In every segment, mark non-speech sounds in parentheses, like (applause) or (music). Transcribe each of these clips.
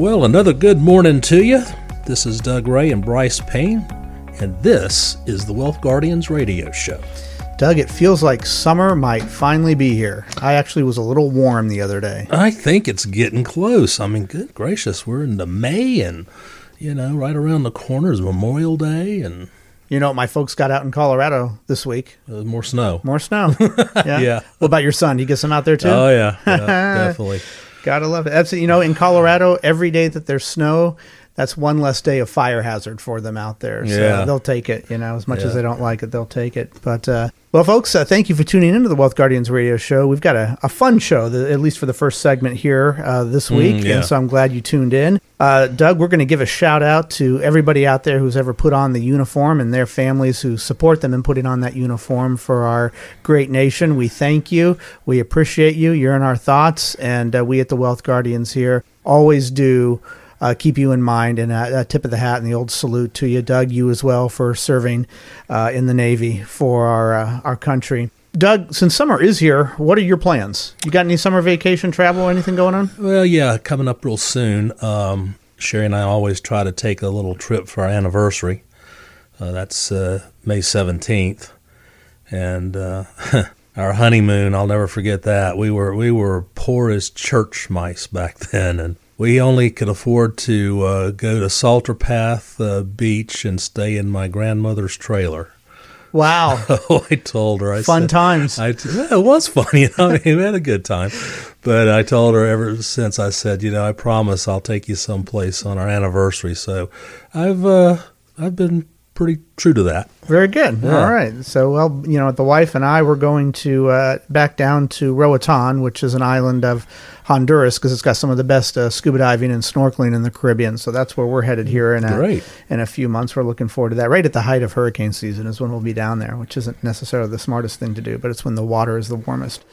Well, another good morning to you. This is Doug Ray and Bryce Payne, and this is the Wealth Guardians radio show. Doug, it feels like summer might finally be here. I actually was a little warm the other day. I think it's getting close. I mean, good gracious, we're into May, and you know, right around the corner is Memorial Day, and You know, my folks got out in Colorado this week. uh, more snow. More snow. (laughs) Yeah. Yeah. What about your son? You get some out there too? Oh yeah, yeah (laughs) definitely. Gotta love it. You know, in Colorado, every day that there's snow, that's one less day of fire hazard for them out there. So Yeah. they'll take it. You know, as much Yeah. as they don't like it, they'll take it. But uh, well, folks, uh, thank you for tuning into the Wealth Guardians radio show. We've got a, a fun show, the, at least for the first segment here uh, this week, Mm, yeah. and so I'm glad you tuned in. Uh, Doug, we're going to give a shout out to everybody out there who's ever put on the uniform and their families who support them in putting on that uniform for our great nation. We thank you. We appreciate you. You're in our thoughts, and uh, we at the Wealth Guardians here always do. Uh, keep you in mind and a, a tip of the hat and the old salute to you, Doug. You as well for serving uh, in the Navy for our uh, our country. Doug, since summer is here, what are your plans? You got any summer vacation travel or anything going on? Well, yeah, coming up real soon. Um, Sherry and I always try to take a little trip for our anniversary. Uh, that's uh, May 17th. And uh, (laughs) our honeymoon, I'll never forget that. We were we were poor as church mice back (laughs) then, and we only could afford to uh, go to Salter Path uh, Beach and stay in my grandmother's trailer. Wow, (laughs) Oh, I told her. I fun said, times. I yeah, it was fun, you know. I mean, we had a good time, but I told her ever since I said, you know, I promise I'll take you someplace on our anniversary. So, I've uh, I've been pretty true to that. Very good. Yeah. All right. So, well, you know, the wife and I were going to uh, back down to Roatan, which is an island of Honduras, because it's got some of the best uh, scuba diving and snorkeling in the Caribbean. So that's where we're headed here in a, in a few months. We're looking forward to that. Right at the height of hurricane season is when we'll be down there, which isn't necessarily the smartest thing to do, but it's when the water is the warmest.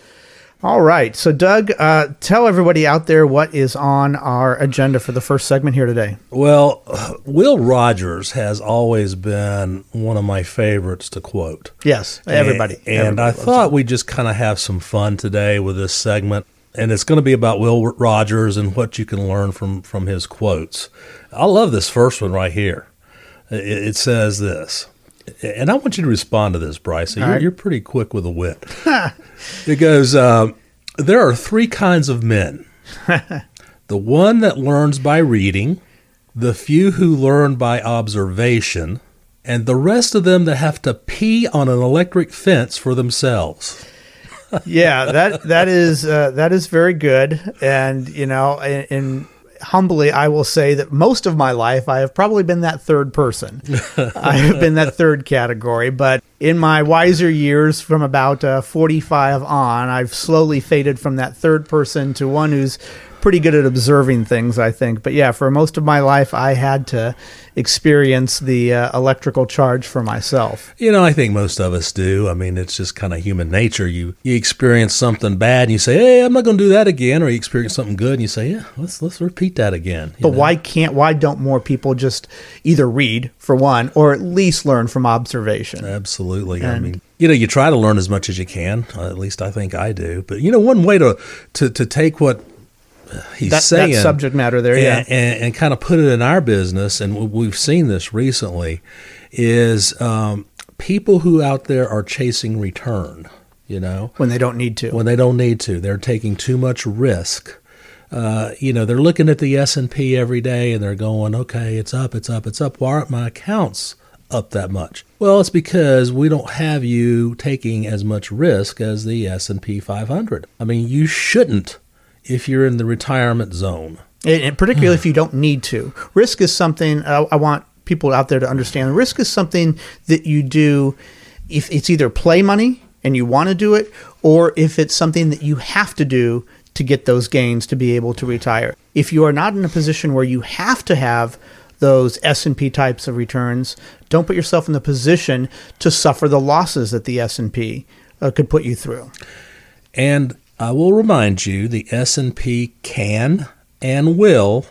All right. So, Doug, uh, tell everybody out there what is on our agenda for the first segment here today. Well, Will Rogers has always been one of my favorites to quote. Yes, everybody. And, and everybody I thought we'd just kind of have some fun today with this segment. And it's going to be about Will Rogers and what you can learn from, from his quotes. I love this first one right here. It, it says this, and I want you to respond to this, Bryce. You're, right. you're pretty quick with a wit. it goes, uh, There are three kinds of men (laughs) the one that learns by reading, the few who learn by observation, and the rest of them that have to pee on an electric fence for themselves. yeah, that that is uh, that is very good, and you know, and, and humbly, I will say that most of my life I have probably been that third person. (laughs) I have been that third category, but in my wiser years, from about uh, forty-five on, I've slowly faded from that third person to one who's pretty good at observing things. I think, but yeah, for most of my life, I had to experience the uh, electrical charge for myself. You know, I think most of us do. I mean, it's just kind of human nature. You you experience something bad and you say, "Hey, I'm not going to do that again," or you experience something good and you say, "Yeah, let's let's repeat that again." But know? why can't why don't more people just either read for one or at least learn from observation? Absolutely. I mean, you know, you try to learn as much as you can. Uh, at least I think I do. But you know, one way to to, to take what he's that, saying that subject matter there, yeah. and, and, and kind of put it in our business, and we- we've seen this recently, is um, people who out there are chasing return. You know, when they don't need to. when they don't need to, they're taking too much risk. Uh, you know, they're looking at the S and P every day, and they're going, "Okay, it's up, it's up, it's up. Why aren't my accounts up that much?" Well, it's because we don't have you taking as much risk as the S and P 500. I mean, you shouldn't if you're in the retirement zone. and, particularly if you don't need to. Risk is something uh, I want people out there to understand. Risk is something that you do if it's either play money and you want to do it, or if it's something that you have to do to get those gains to be able to retire. If you are not in a position where you have to have those S&P types of returns, don't put yourself in the position to suffer the losses that the S&P uh, could put you through. And I will remind you, the S&P can and will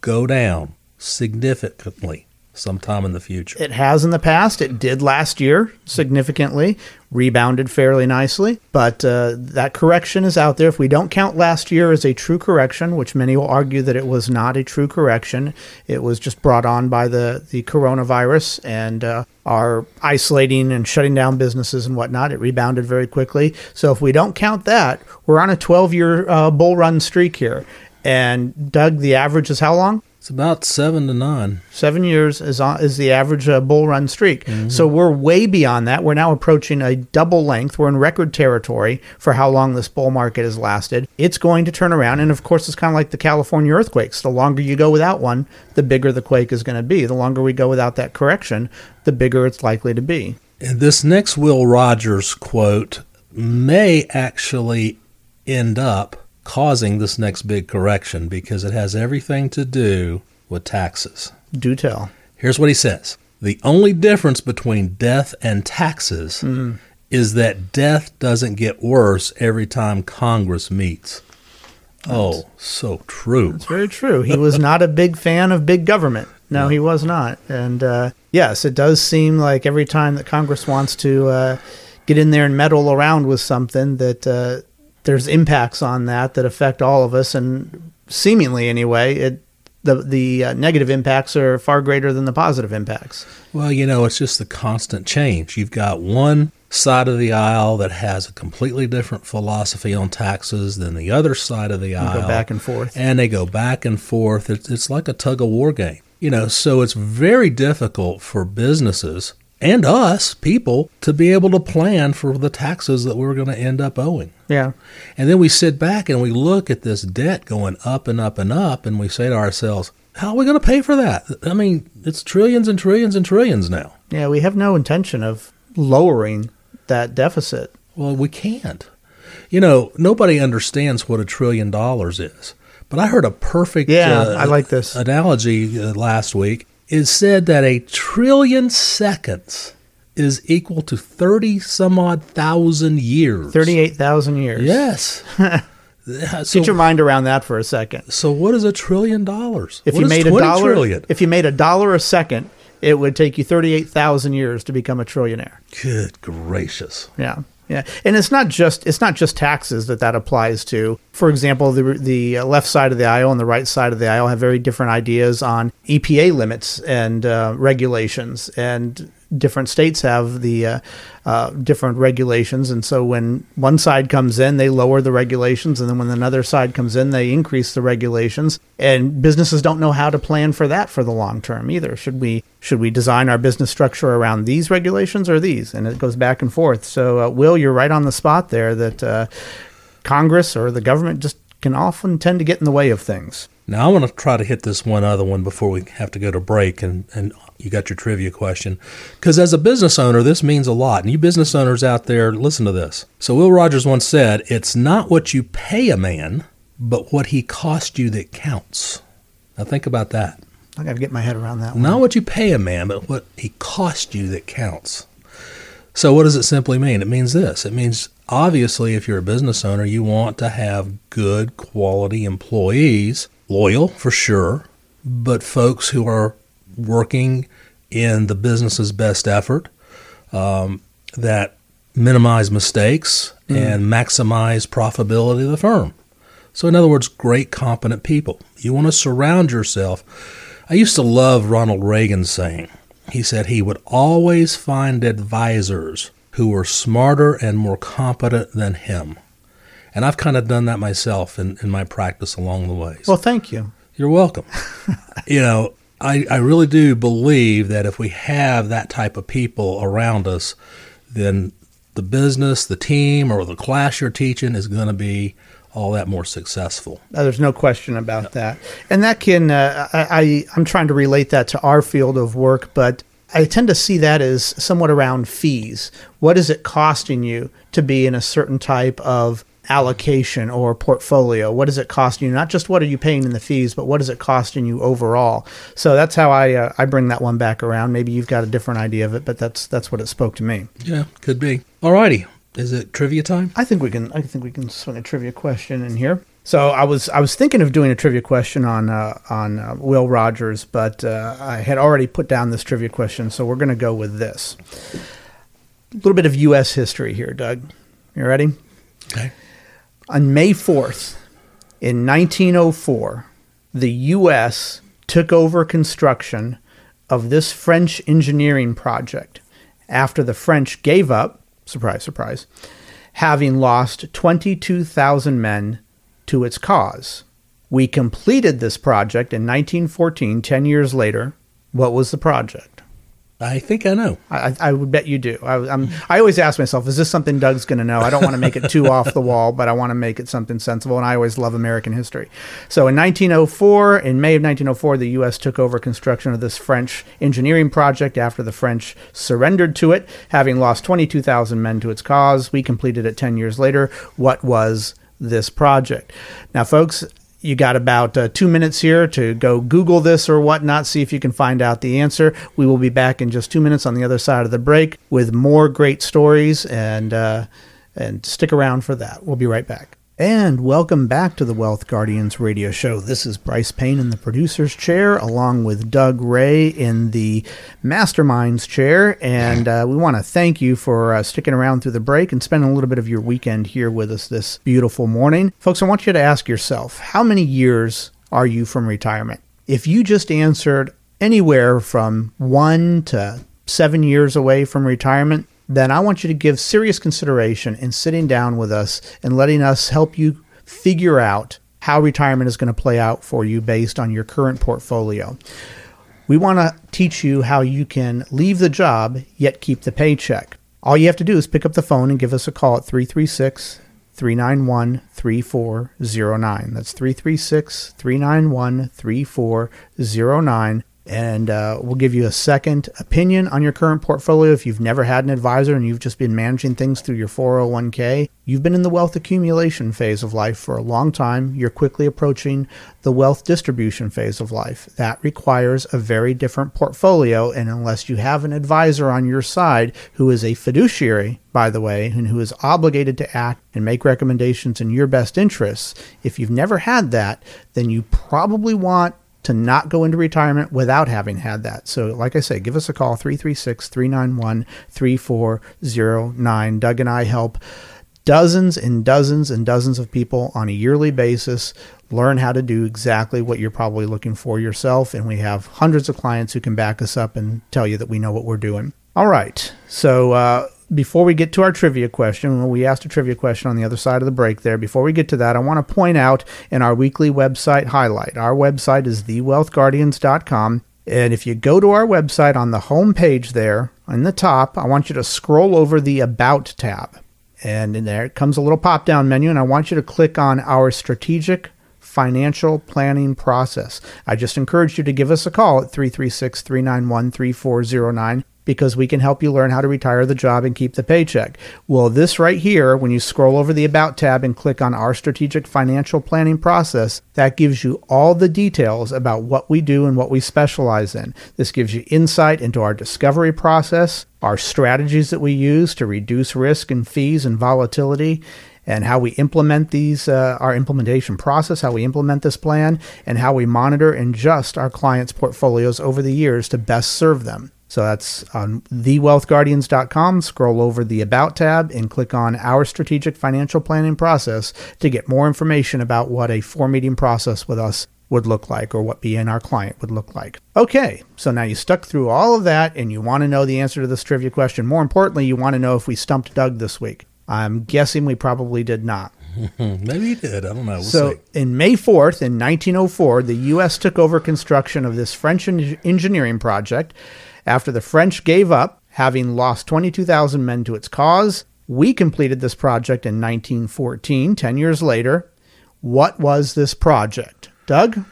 go down significantly. Sometime in the future. It has in the past. It did last year significantly, rebounded fairly nicely. But uh, that correction is out there. If we don't count last year as a true correction, which many will argue that it was not a true correction, it was just brought on by the, the coronavirus and uh, our isolating and shutting down businesses and whatnot. It rebounded very quickly. So if we don't count that, we're on a 12 year uh, bull run streak here. And Doug, the average is how long? It's about seven to nine. Seven years is on, is the average uh, bull run streak. So we're way beyond that. We're now approaching a double length. We're in record territory for how long this bull market has lasted. It's going to turn around, and of course, it's kind of like the California earthquakes. The longer you go without one, the bigger the quake is going to be. The longer we go without that correction, the bigger it's likely to be. And this next Will Rogers quote may actually end up causing this next big correction because it has everything to do with taxes. Do tell. Here's what he says The only difference between death and taxes is that death doesn't get worse every time Congress meets. Oh, so true. It's very true. He was not a big fan of big government. No, he was not. And uh, yes, it does seem like every time that Congress wants to uh, get in there and meddle around with something, that uh, there's impacts on that that affect all of us, and seemingly anyway, it the the uh, negative impacts are far greater than the positive impacts. Well, you know, it's just the constant change. You've got one side of the aisle that has a completely different philosophy on taxes than the other side of the aisle. go back and forth. and they go back and forth. It's, it's like a tug of war game, you know. So it's very difficult for businesses and us people to be able to plan for the taxes that we're going to end up owing. Yeah, And then we sit back and we look at this debt going up and up and up, and we say to ourselves, "How are we going to pay for that?" I mean, it's trillions and trillions and trillions now. yeah. We have no intention of lowering that deficit. Well, we can't. You know, nobody understands what a trillion dollars is. But I heard a perfect Yeah, uh, I like this. analogy uh, last week. It said that a trillion seconds is equal to 30 some odd thousand years. Thirty-eight thousand years. Yes. (laughs) So, Get your mind around that for a second. so what is a trillion dollars? If What you is made a 20 dollar, trillion? if you made a dollar a second, it would take you thirty-eight thousand years to become a trillionaire. Good gracious. Yeah, yeah, and it's not just it's not just taxes that that applies to. For example, the the left side of the aisle and the right side of the aisle have very different ideas on EPA limits and uh, regulations, and different states have the uh, uh, different regulations. And so when one side comes in, they lower the regulations, and then when another side comes in, they increase the regulations. And businesses don't know how to plan for that for the long term either. Should we should we design our business structure around these regulations or these? And it goes back and forth. So, uh, Will, you're right on the spot there. That uh, Congress or the government just can often tend to get in the way of things. Now, I want to try to hit this one other one before we have to go to break, and, and you got your trivia question. Because as a business owner, this means a lot. And you business owners out there, listen to this. So, Will Rogers once said, It's not what you pay a man, but what he cost you that counts. Now, think about that. I got to get my head around that one. Not what you pay a man, but what he cost you that counts. So, what does it simply mean? It means this it means obviously, if you're a business owner, you want to have good quality employees, loyal for sure, but folks who are working in the business's best effort um, that minimize mistakes and maximize profitability of the firm. So, in other words, great, competent people. You want to surround yourself. I used to love Ronald Reagan saying. He said he would always find advisors who were smarter and more competent than him. And I've kind of done that myself in, in my practice along the way. Well, thank you. You're welcome. (laughs) you know, I, I really do believe that if we have that type of people around us, then the business, the team, or the class you're teaching is going to be all that more successful. There's no question about that, and that can uh, I, I I'm trying to relate that to our field of work, but I tend to see that as somewhat around fees. What is it costing you to be in a certain type of allocation or portfolio? What is it costing you? Not just what are you paying in the fees, but what is it costing you overall? So that's how I uh, I bring that one back around. Maybe you've got a different idea of it, but that's that's what it spoke to me. Yeah, could be. All righty. Is it trivia time? I think we can. I think we can swing a trivia question in here. So I was I was thinking of doing a trivia question on uh, on uh, Will Rogers, but uh, I had already put down this trivia question, so we're going to go with this. A little bit of U.S. history here, Doug. You ready? Okay. On May fourth, in 1904, the U.S. took over construction of this French engineering project after the French gave up. Surprise, surprise. Having lost 22,000 men to its cause. We completed this project in 1914, 10 years later. What was the project? I think I know. I, I would bet you do. I, I'm, I always ask myself, is this something Doug's going to know? I don't want to make it too off the wall, but I want to make it something sensible, and I always love American history. So in 1904, in May of 1904, the U.S. took over construction of this French engineering project after the French surrendered to it, having lost 22,000 men to its cause. We completed it 10 years later. What was this project. Now, folks, you got about uh, two minutes here to go Google this or whatnot, see if you can find out the answer. We will be back in just two minutes on the other side of the break with more great stories, and uh, and stick around for that. We'll be right back. And welcome back to the Wealth Guardians radio show. This is Bryce Payne in the producer's chair, along with Doug Ray in the mastermind's chair. And uh, we want to thank you for uh, sticking around through the break and spending a little bit of your weekend here with us this beautiful morning. Folks, I want you to ask yourself how many years are you from retirement? If you just answered anywhere from one to seven years away from retirement, then I want you to give serious consideration in sitting down with us and letting us help you figure out how retirement is going to play out for you based on your current portfolio. We want to teach you how you can leave the job yet keep the paycheck. All you have to do is pick up the phone and give us a call at 336 391 3409. That's 336 391 3409 and uh, we'll give you a second opinion on your current portfolio. If you've never had an advisor and you've just been managing things through your 401k, you've been in the wealth accumulation phase of life for a long time. You're quickly approaching the wealth distribution phase of life. That requires a very different portfolio, and unless you have an advisor on your side who is a fiduciary, by the way, and who is obligated to act and make recommendations in your best interests, if you've never had that, then you probably want to not go into retirement without having had that. So, like I say, give us a call 336 391 3409. Doug and I help dozens and dozens and dozens of people on a yearly basis learn how to do exactly what you're probably looking for yourself. And we have hundreds of clients who can back us up and tell you that we know what we're doing. All right. So, uh, before we get to our trivia question, we asked a trivia question on the other side of the break there. Before we get to that, I want to point out in our weekly website highlight, our website is thewealthguardians.com. And if you go to our website on the home page there, in the top, I want you to scroll over the About tab. And in there it comes a little pop down menu, and I want you to click on our strategic financial planning process. I just encourage you to give us a call at 336 391 3409 because we can help you learn how to retire the job and keep the paycheck. Well, this right here, when you scroll over the About tab and click on our strategic financial planning process, that gives you all the details about what we do and what we specialize in. This gives you insight into our discovery process, our strategies that we use to reduce risk and fees and volatility. And how we implement these, uh, our implementation process, how we implement this plan, and how we monitor and adjust our clients' portfolios over the years to best serve them. So that's on thewealthguardians.com. Scroll over the About tab and click on Our Strategic Financial Planning Process to get more information about what a four meeting process with us would look like or what being our client would look like. Okay, so now you stuck through all of that and you want to know the answer to this trivia question. More importantly, you want to know if we stumped Doug this week. I'm guessing we probably did not. (laughs) Maybe he did. I don't know. We'll so, see. in May 4th, in 1904, the U.S. took over construction of this French engineering project after the French gave up, having lost 22,000 men to its cause, we completed this project in 1914, 10 years later. What was this project? Doug?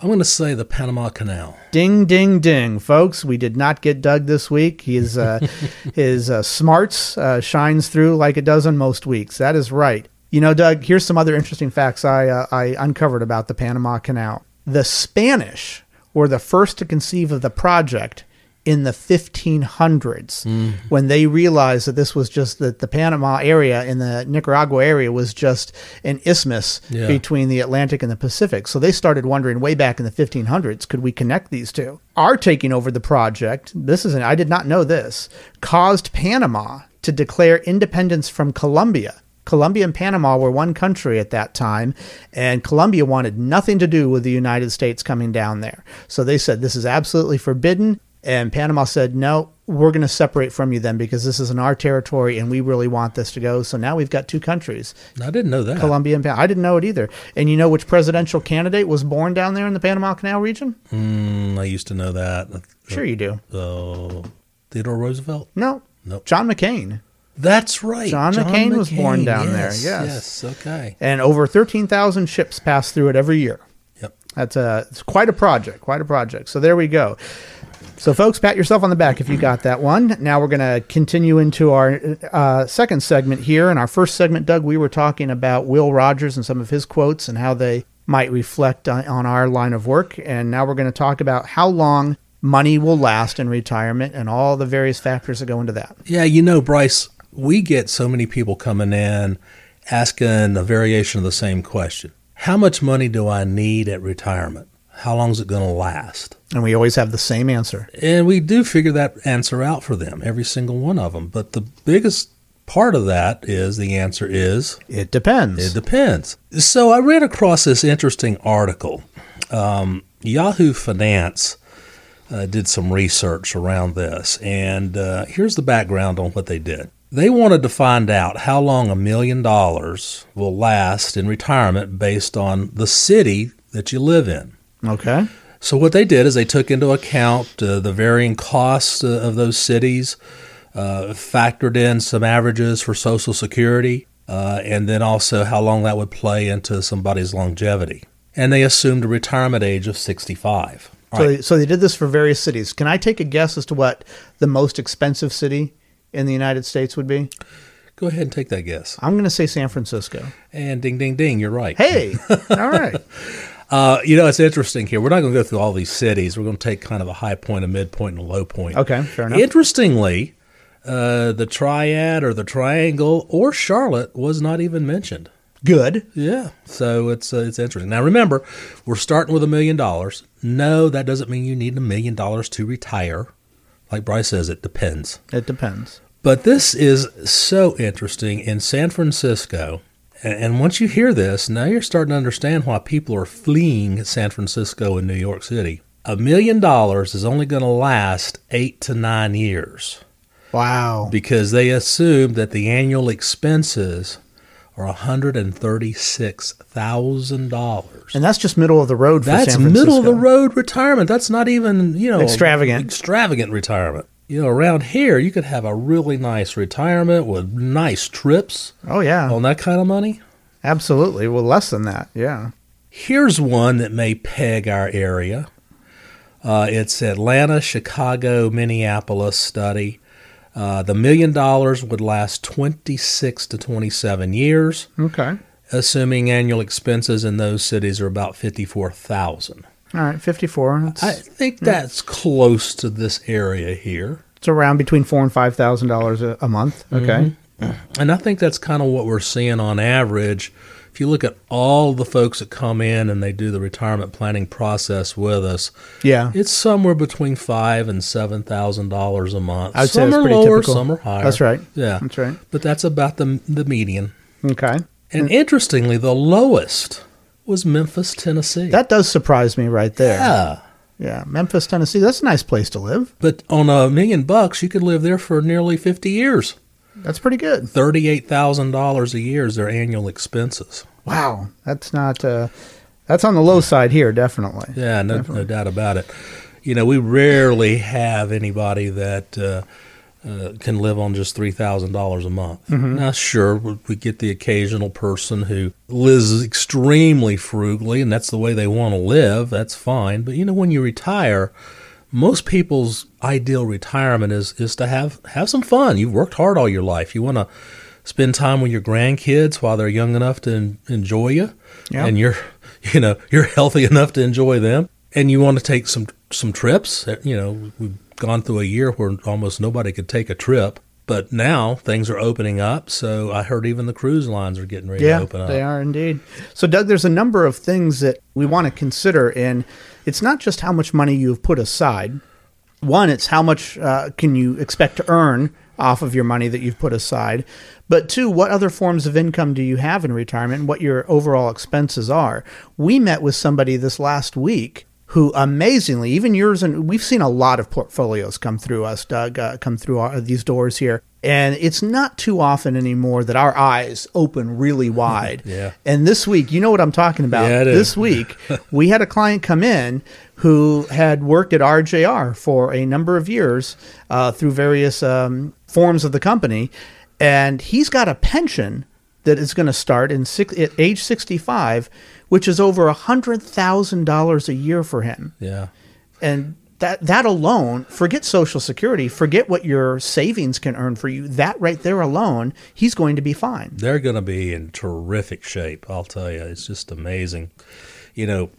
I'm going to say the Panama Canal. Ding, ding, ding, folks. We did not get Doug this week. His, uh, (laughs) his uh, smarts uh, shines through like it does on most weeks. That is right. You know, Doug, here's some other interesting facts I, uh, I uncovered about the Panama Canal. The Spanish were the first to conceive of the project in the 1500s mm. when they realized that this was just that the Panama area in the Nicaragua area was just an isthmus Yeah. between the Atlantic and the Pacific. So they started wondering way back in the 1500s, could we connect these two? Our taking over the project, this is an, I did not know this, caused Panama to declare independence from Colombia. Colombia and Panama were one country at that time, and Colombia wanted nothing to do with the United States coming down there. So they said, This is absolutely forbidden. And Panama said, No, we're going to separate from you then because this is in our territory and we really want this to go. So now we've got two countries, I didn't know that. Colombia and Panama. I didn't know it either. And you know which presidential candidate was born down there in the Panama Canal region? Mm, I used to know that. Sure, you do. Uh, Theodore Roosevelt. No. Nope. John McCain. That's right. John McCain was born down there, Yes, yes. Yes. Okay. And over 13,000 ships pass through it every year. Yep. That's a it's quite a project, quite a project. So there we go. So, folks, pat yourself on the back if you got that one. Now we're going to continue into our uh, second segment here. In our first segment, Doug, we were talking about Will Rogers and some of his quotes and how they might reflect on, on our line of work. And now we're going to talk about how long money will last in retirement and all the various factors that go into that. Yeah, you know, Bryce, we get so many people coming in asking a variation of the same question. How much money do I need at retirement? How long is it going to last? And we always have the same answer. And we do figure that answer out for them, every single one of them. But the biggest part of that is the answer is It depends. it depends. So I ran across this interesting article. Um, Yahoo Finance uh, did some research around this, and uh, here's the background on what they did. They wanted to find out how long a million dollars will last in retirement based on the city that you live in. okay. So what they did is they took into account uh, the varying costs uh, of those cities, uh, factored in some averages for Social Security, uh, and then also how long that would play into somebody's longevity. And they assumed a retirement age of 65. All So, right. they, so they did this for various cities. Can I take a guess as to what the most expensive city in the United States would be? Go ahead and take that guess. I'm going to say San Francisco. And ding, ding, ding, you're right. Hey, (laughs) all right. Uh, you know, it's interesting here. We're not going to go through all these cities. We're going to take kind of a high point, a midpoint, and a low point. Okay, fair enough. Interestingly, uh, the triad or the triangle or Charlotte was not even mentioned. Good. Yeah, so it's uh, it's interesting. Now remember, we're starting with a million dollars. No, that doesn't mean you need a million dollars to retire. Like Bryce says, it depends. It depends. But this is so interesting in San Francisco. And once you hear this, now you're starting to understand why people are fleeing San Francisco and New York City. A million dollars is only going to last eight to nine years Wow. because they assume that the annual expenses are $136,000. And that's just middle of the road for That's middle of the road retirement. That's not even, you know, Extravagant. Extravagant retirement. You know, around here, you could have a really nice retirement with nice trips Oh yeah, on that kind of money. absolutely. Well, less than that. Yeah. Here's one that may peg our area. Uh, it's Atlanta, Chicago, Minneapolis study. Uh, the million dollars would last 26 to 27 years, Okay. assuming annual expenses in those cities are about 54,000. All right. Fifty-four. It's, I think that's close to this area here. it's around between four and five thousand dollars a month. Mm-hmm. Okay. And I think that's kind of what we're seeing on average. If you look at all the folks that come in and they do the retirement planning process with us, Yeah. it's somewhere between five and seven thousand dollars a month. I would some are pretty lower, typical. some are higher. That's right. Yeah, That's right. but that's about the the median. Okay. And mm. interestingly, the lowest was Memphis, Tennessee. That does surprise me right there. yeah, Yeah. Memphis, Tennessee. That's a nice place to live. but on a million bucks, you could live there for nearly fifty years. That's pretty good. Thirty-eight thousand dollars a year is their annual expenses. Wow. That's not. Uh, that's on the low side here, definitely. Yeah, no, no doubt about it. You know, we rarely have anybody that uh, uh, can live on just three thousand dollars a month. Now, sure, we get the occasional person who lives extremely frugally, and that's the way they want to live. That's fine. But you know, when you retire, most people's ideal retirement is is to have have some fun. You've worked hard all your life. You want to spend time with your grandkids while they're young enough to en- enjoy you, Yeah. and you're (laughs) you know you're healthy enough to enjoy them, and you want to take some some trips. You know, we gone through a year where almost nobody could take a trip. But now things are opening up, so I heard even the cruise lines are getting ready yeah, to open up. they are indeed. So, Doug, there's a number of things that we want to consider, and it's not just how much money you've put aside. One, it's how much uh, can you expect to earn off of your money that you've put aside. But two, what other forms of income do you have in retirement and what your overall expenses are? We met with somebody this last week who amazingly, even yours, and we've seen a lot of portfolios come through us, Doug, uh, come through our, these doors here. And it's not too often anymore that our eyes open really (laughs) wide. Yeah. And this week, you know what I'm talking about. Yeah, it is. this week, (laughs) we had a client come in who had worked at RJR for a number of years uh, through various um, forms of the company. And he's got a pension that is going to start in six, at age 65, which is over $100,000 a year for him. Yeah. And that, that alone, forget Social Security, forget what your savings can earn for you. That right there alone, he's going to be fine. They're going to be in terrific shape, I'll tell you. It's just amazing. You know,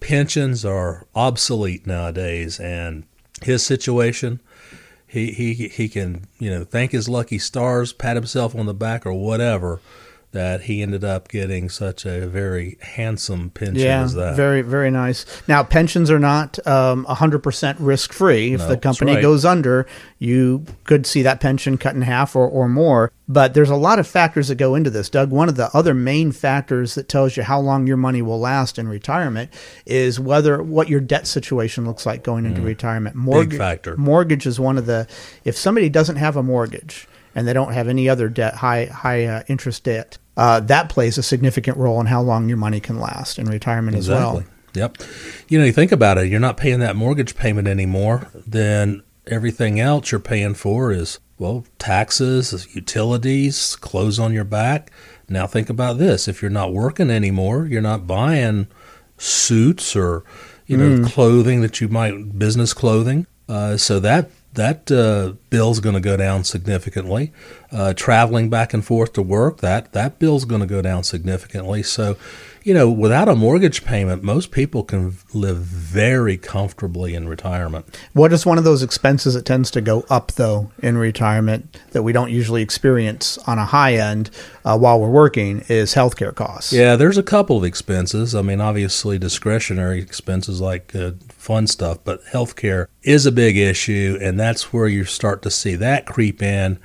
pensions are obsolete nowadays, and his situation, he, he, he can, you know, thank his lucky stars, pat himself on the back or whatever that he ended up getting such a very handsome pension Yeah, as that. very very nice. Now pensions are not um, 100% risk free. If No, the company right. goes under, you could see that pension cut in half or, or more. But there's a lot of factors that go into this. Doug, one of the other main factors that tells you how long your money will last in retirement is whether what your debt situation looks like going into retirement. Mortgage Mm. factor. Mortgage is one of the. If somebody doesn't have a mortgage and they don't have any other debt, high high uh, interest debt, uh, that plays a significant role in how long your money can last in retirement as well. Yep. You know, you think about it, you're not paying that mortgage payment anymore, then everything else you're paying for is, well, taxes, utilities, clothes on your back. Now think about this. If you're not working anymore, you're not buying suits or, you know, Mm. clothing that you might, business clothing. Uh, so that that uh, bill's going to go down significantly. Uh, traveling back and forth to work, that that bill's going to go down significantly. So, you know, without a mortgage payment, most people can live very comfortably in retirement. What is one of those expenses that tends to go up though in retirement that we don't usually experience on a high end uh, while we're working is healthcare costs. Yeah, there's a couple of expenses. I mean, obviously discretionary expenses like uh, fun stuff, but healthcare is a big issue, and that's where you start to see that creep in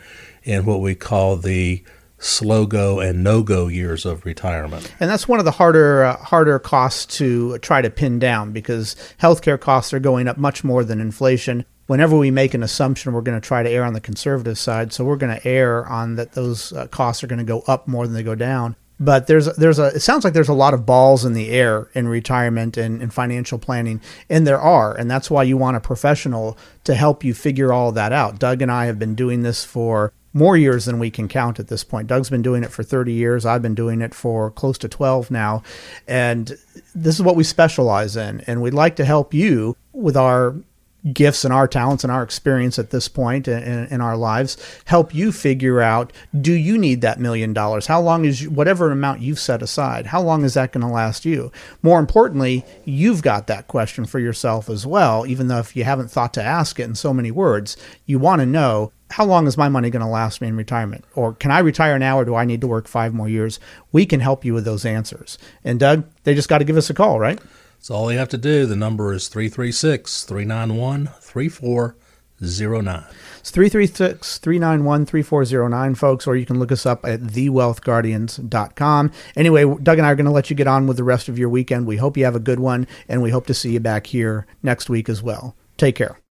in what we call the slow go and no go years of retirement. And that's one of the harder uh, harder costs to try to pin down because healthcare costs are going up much more than inflation. Whenever we make an assumption, we're going to try to err on the conservative side, so we're going to err on that those uh, costs are going to go up more than they go down. But there's there's a it sounds like there's a lot of balls in the air in retirement and, and financial planning, and there are, and that's why you want a professional to help you figure all that out. Doug and I have been doing this for more years than we can count at this point. Doug's been doing it for 30 years. I've been doing it for close to 12 now. And this is what we specialize in. And we'd like to help you with our gifts and our talents and our experience at this point in, in, our lives help you figure out do you need that million dollars how long is you, whatever amount you've set aside how long is that going to last you more importantly you've got that question for yourself as well even though if you haven't thought to ask it in so many words you want to know how long is my money going to last me in retirement? Or can I retire now or do I need to work five more years? We can help you with those answers. And Doug, they just got to give us a call, right? That's all you have to do. The number is 336 391 3409. It's 336 391 3409, folks, or you can look us up at thewealthguardians.com. Anyway, Doug and I are going to let you get on with the rest of your weekend. We hope you have a good one, and we hope to see you back here next week as well. Take care.